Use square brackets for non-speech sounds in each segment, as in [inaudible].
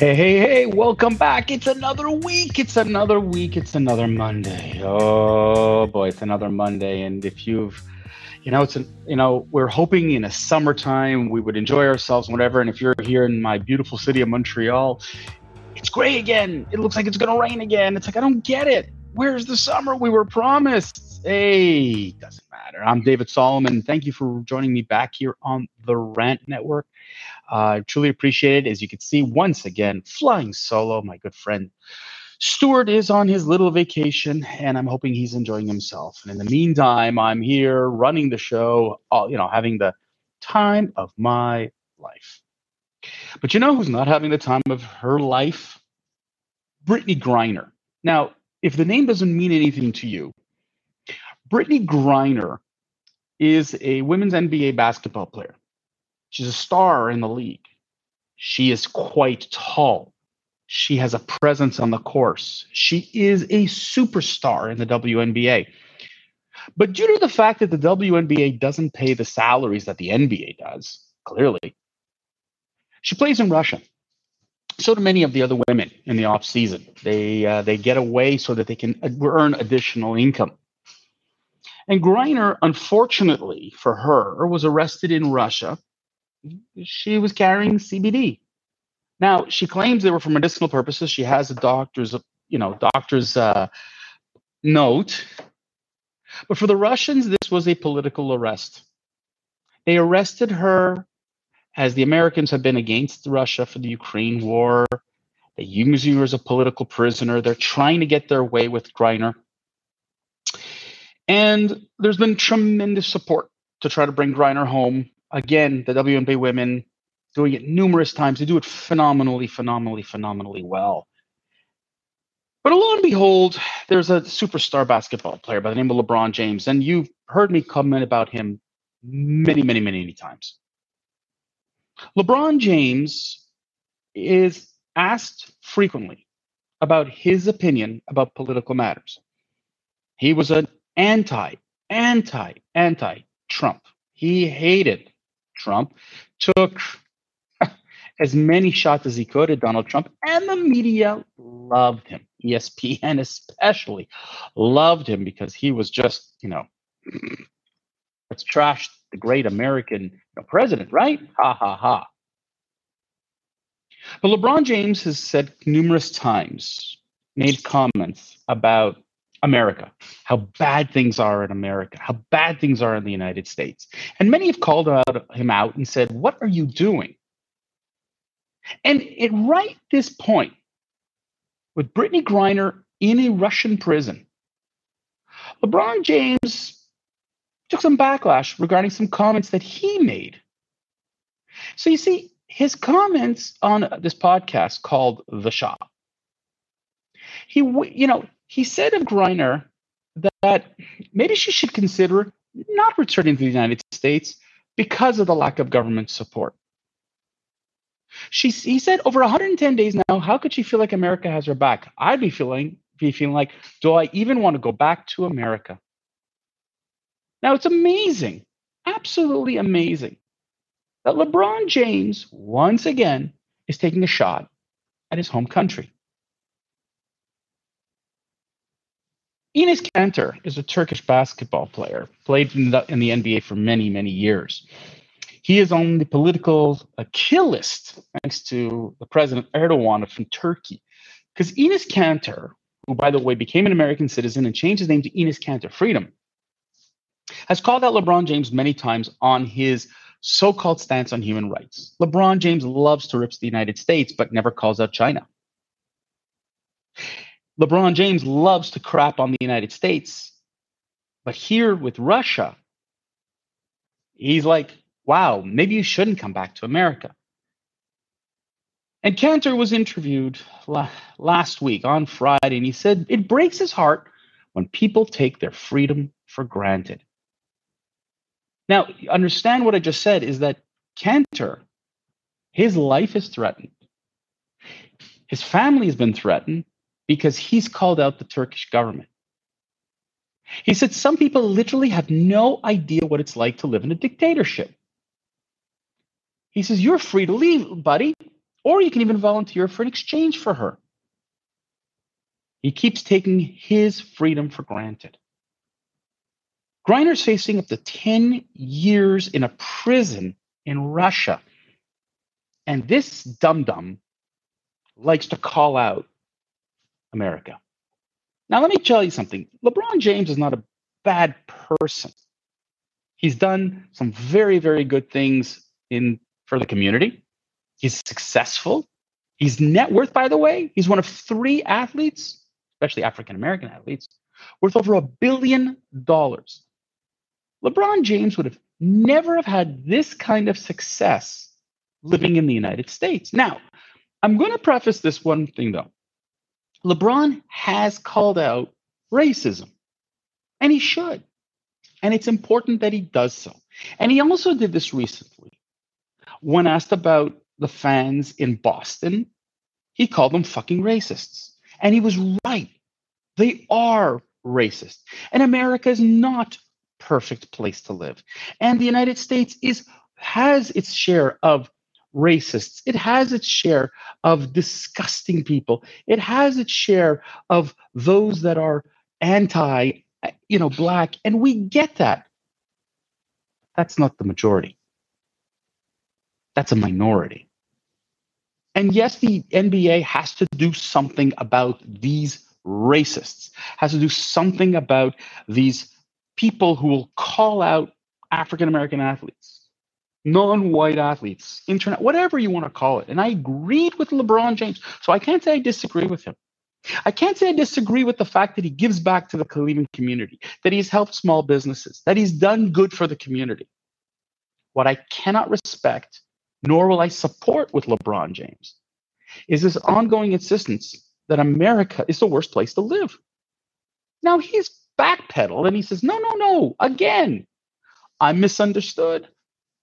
Hey, hey, hey, welcome back. It's another week. It's another week. It's another Monday. Oh boy, it's another Monday. And if you've, you know, it's, a, you know, we're hoping in a summertime we would enjoy ourselves, whatever. And if you're here in my beautiful city of Montreal, it's gray again. It looks like it's going to rain again. It's like, I don't get it. Where's the summer we were promised? Hey, doesn't matter. I'm David Solomon. Thank you for joining me back here on the Rant Network. I uh, truly appreciate it. As you can see, once again, flying solo, my good friend Stuart is on his little vacation, and I'm hoping he's enjoying himself. And in the meantime, I'm here running the show, all, you know, having the time of my life. But you know who's not having the time of her life? Brittney Griner. Now, if the name doesn't mean anything to you, Brittney Griner is a women's NBA basketball player. She's a star in the league. She is quite tall. She has a presence on the course. She is a superstar in the WNBA. But due to the fact that the WNBA doesn't pay the salaries that the NBA does, clearly, she plays in Russia. So do many of the other women in the off season. They uh, they get away so that they can earn additional income. And Griner, unfortunately for her, was arrested in Russia she was carrying CBD. Now she claims they were for medicinal purposes. She has a doctor's, you know, doctor's uh, note. But for the Russians, this was a political arrest. They arrested her as the Americans have been against Russia for the Ukraine war. They use her as a political prisoner. They're trying to get their way with Griner. And there's been tremendous support to try to bring Griner home again, the WNBA women doing it numerous times. They do it phenomenally, phenomenally, phenomenally well. But lo and behold, there's a superstar basketball player by the name of LeBron James, and you've heard me comment about him many, many, many, many times. LeBron James is asked frequently about his opinion about political matters. He was an anti, anti, anti Trump. He hated Trump, took [laughs] as many shots as he could at Donald Trump, and the media loved him. ESPN especially loved him because he was just, you know, [clears throat] let's trash the great American president, right? Ha ha ha. But LeBron James has said numerous times, made comments about America, how bad things are in America, how bad things are in the United States. And many have called out, him out and said, What are you doing? And at right this point, with Brittney Griner in a Russian prison, LeBron James took some backlash regarding some comments that he made. So you see, his comments on this podcast called The Shop, he, you know, he said of Griner that maybe she should consider not returning to the United States because of the lack of government support. She, he said, over 110 days now, how could she feel like America has her back? I'd be feeling, be feeling like, do I even want to go back to America? Now it's amazing, absolutely amazing, that LeBron James once again is taking a shot at his home country. Enes Kanter is a Turkish basketball player, played in the, in the NBA for many, many years. He is on the political kill list thanks to the President Erdogan from Turkey. Because Enes Kanter, who, by the way, became an American citizen and changed his name to Enes Kanter Freedom, has called out LeBron James many times on his so called stance on human rights. LeBron James loves to rip the United States, but never calls out China. LeBron James loves to crap on the United States. But here with Russia, he's like, wow, maybe you shouldn't come back to America. And Kanter was interviewed last week on Friday, and he said it breaks his heart when people take their freedom for granted. Now, understand what I just said is that Kanter, his life is threatened. His family has been threatened because he's called out the Turkish government. He said some people literally have no idea what it's like to live in a dictatorship. He says, You're free to leave, buddy. Or you can even volunteer for an exchange for her. He keeps taking his freedom for granted. Griner's facing up to 10 years in a prison in Russia. And this dum dum likes to call out America. Now, let me tell you something LeBron James is not a bad person. He's done some very, very good things in for the community. He's successful. He's net worth, by the way, he's one of three athletes, especially African American athletes, worth over a billion dollars. LeBron James would have never have had this kind of success living in the United States. Now, I'm going to preface this one thing though. LeBron has called out racism, and he should. And it's important that he does so. And he also did this recently. When asked about the fans in Boston, he called them fucking racists. And he was right. They are racist. And America is not perfect place to live. And the United States is has its share of racists. It has its share of disgusting people. It has its share of those that are anti, you know, black, and we get that. That's not the majority. That's a minority. And yes, the NBA has to do something about these racists, has to do something about these people who will call out African American athletes, non-white athletes, internet, whatever you want to call it. And I agreed with LeBron James. So I can't say I disagree with him. I can't say I disagree with the fact that he gives back to the Cleveland community, that he's helped small businesses, that he's done good for the community. What I cannot respect, nor will I support with LeBron James, is this ongoing insistence that America is the worst place to live. Now he's backpedaled and he says, no, no, no, again, I'm misunderstood.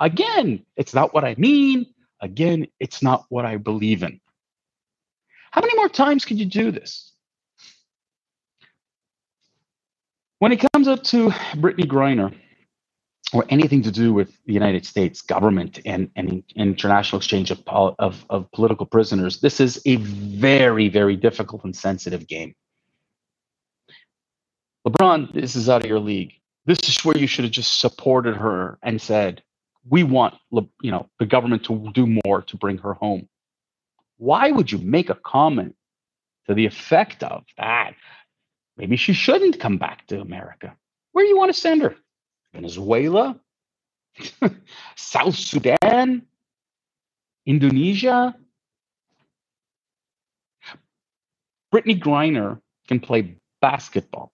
Again, it's not what I mean. Again, it's not what I believe in. How many more times could you do this? When it comes up to Brittney Griner or anything to do with the United States government and, and international exchange of, of, of political prisoners, this is a very, very difficult and sensitive game. LeBron, this is out of your league. This is where you should have just supported her and said, "We want, you know, the government to do more to bring her home." Why would you make a comment to the effect of that? Maybe she shouldn't come back to America. Where do you want to send her? Venezuela? [laughs] South Sudan? Indonesia? Brittney Griner can play basketball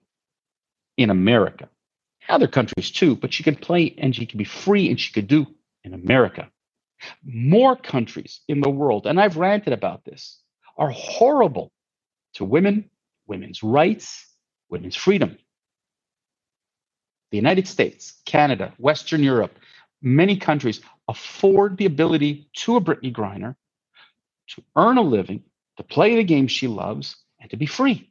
in America. Other countries too, but she could play and she could be free and she could do in America. More countries in the world, and I've ranted about this, are horrible to women, women's rights, women's freedom. The United States, Canada, Western Europe, many countries afford the ability to a Brittney Griner to earn a living, to play the game she loves, and to be free.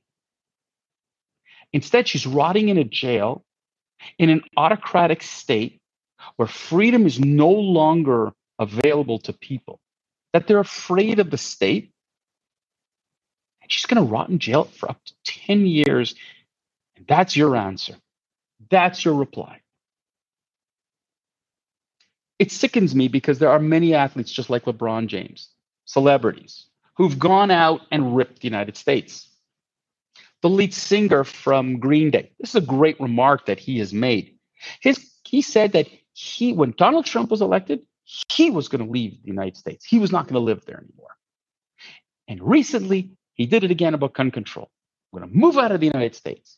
Instead, she's rotting in a jail in an autocratic state where freedom is no longer available to people, that they're afraid of the state. And she's going to rot in jail for up to 10 years. And that's your answer. That's your reply. It sickens me because there are many athletes just like LeBron James, celebrities, who've gone out and ripped the United States the lead singer from Green Day. This is a great remark that he has made. His he said that he when Donald Trump was elected, he was going to leave the United States. He was not going to live there anymore. And recently, he did it again about gun control. We're going to move out of the United States.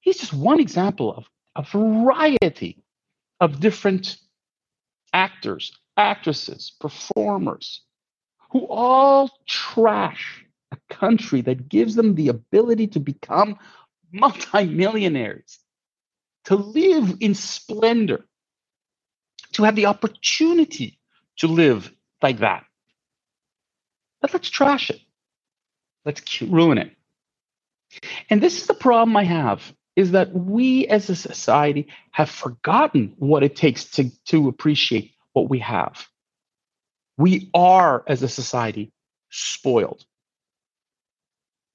He's just one example of a variety of different actors, actresses, performers who all trash a country that gives them the ability to become multimillionaires, to live in splendor, to have the opportunity to live like that. But let's trash it. Let's ruin it. And this is the problem I have is that we as a society have forgotten what it takes to, to appreciate what we have. We are, as a society, spoiled.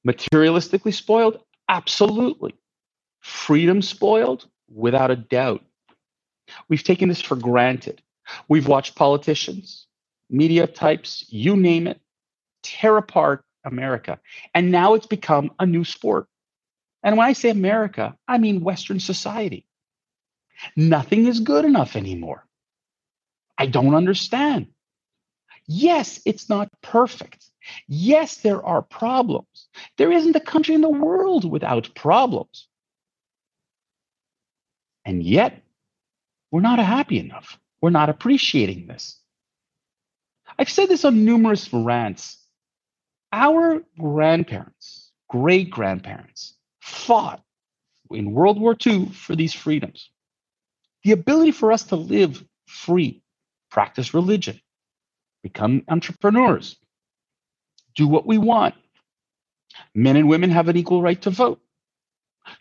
Materialistically spoiled? Absolutely. Freedom spoiled? Without a doubt. We've taken this for granted. We've watched politicians, media types, you name it, tear apart America. And now it's become a new sport. And when I say America, I mean Western society. Nothing is good enough anymore. I don't understand. Yes, it's not perfect. Yes, there are problems. There isn't a country in the world without problems. And yet, we're not happy enough. We're not appreciating this. I've said this on numerous rants. Our grandparents, great grandparents, fought in World War II for these freedoms. The ability for us to live free, practice religion, become entrepreneurs, do what we want. Men and women have an equal right to vote.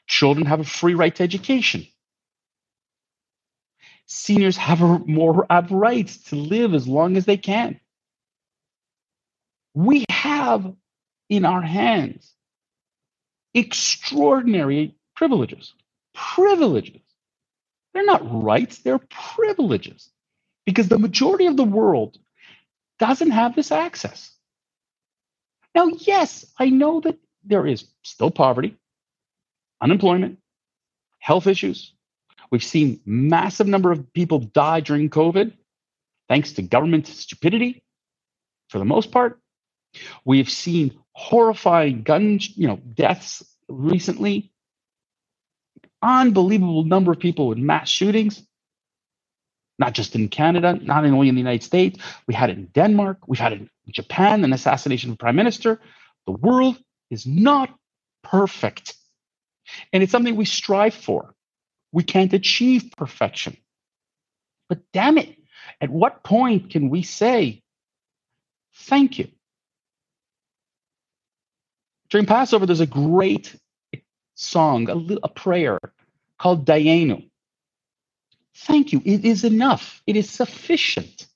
Children have a free right to education. Seniors have a, more have rights to live as long as they can. We have in our hands extraordinary privileges. Privileges. They're not rights, they're privileges because the majority of the world doesn't have this access. Now, yes, I know that there is still poverty, unemployment, health issues. We've seen massive number of people die during COVID thanks to government stupidity for the most part. We've seen horrifying gun, you know, deaths recently. Unbelievable number of people with mass shootings not just in Canada, not only in the United States. We had it in Denmark. We've had it in Japan, an assassination of prime minister. The world is not perfect. And it's something we strive for. We can't achieve perfection. But damn it, at what point can we say, thank you? During Passover, there's a great song, a, a prayer called Dayenu. Thank you. It is enough. It is sufficient.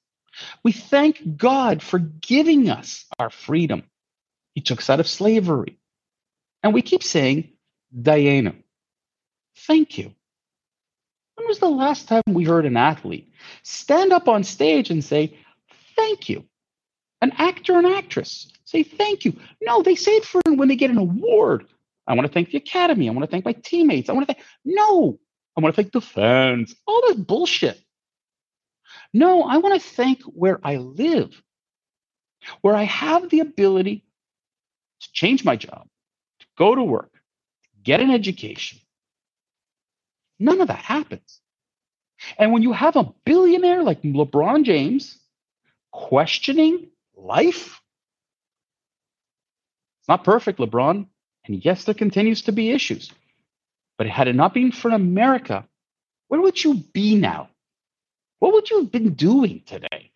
We thank God for giving us our freedom. He took us out of slavery. And we keep saying, Dayenu. Thank you. When was the last time we heard an athlete stand up on stage and say, Thank you? An actor and actress say, Thank you. No, they say it for when they get an award. I want to thank the Academy. I want to thank my teammates. I want to thank. No, I want to thank the fans, all this bullshit. No, I want to thank where I live, where I have the ability to change my job, to go to work, get an education. None of that happens. And when you have a billionaire like LeBron James questioning life, it's not perfect, LeBron. And yes, there continues to be issues. But had it not been for America, where would you be now? What would you have been doing today?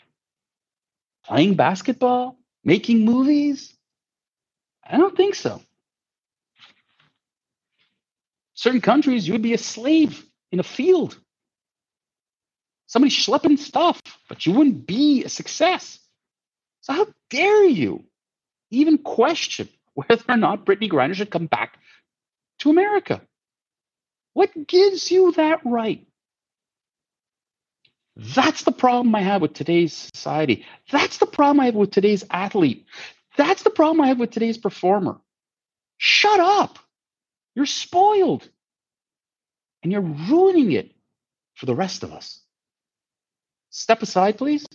Playing basketball? Making movies? I don't think so. Certain countries, you would be a slave in a field. Somebody schlepping stuff, but you wouldn't be a success. So how dare you even question [laughs] whether or not Brittney Griner should come back to America? What gives you that right? That's the problem I have with today's society. That's the problem I have with today's athlete. That's the problem I have with today's performer. Shut up. You're spoiled. And you're ruining it for the rest of us. Step aside, please.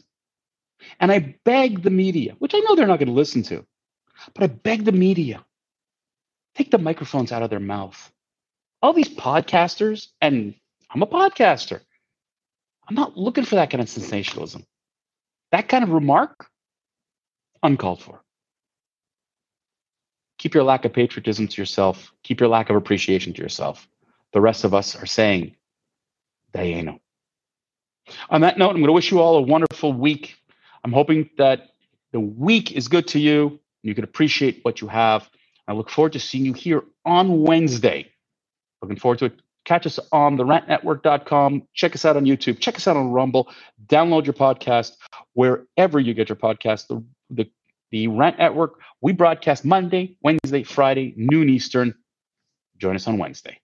And I beg the media, which I know they're not going to listen to, but I beg the media take the microphones out of their mouth all these podcasters, and I'm a podcaster. I'm not looking for that kind of sensationalism. That kind of remark, uncalled for. Keep your lack of patriotism to yourself. Keep your lack of appreciation to yourself. The rest of us are saying, Dayenu. On that note, I'm going to wish you all a wonderful week. I'm hoping that the week is good to you. You can appreciate what you have. I look forward to seeing you here on Wednesday Looking forward to it. Catch us on the rantnetwork.com. Check us out on YouTube. Check us out on Rumble. Download your podcast wherever you get your podcast. The, the, the Rant Network, we broadcast Monday, Wednesday, Friday, noon Eastern. Join us on Wednesday.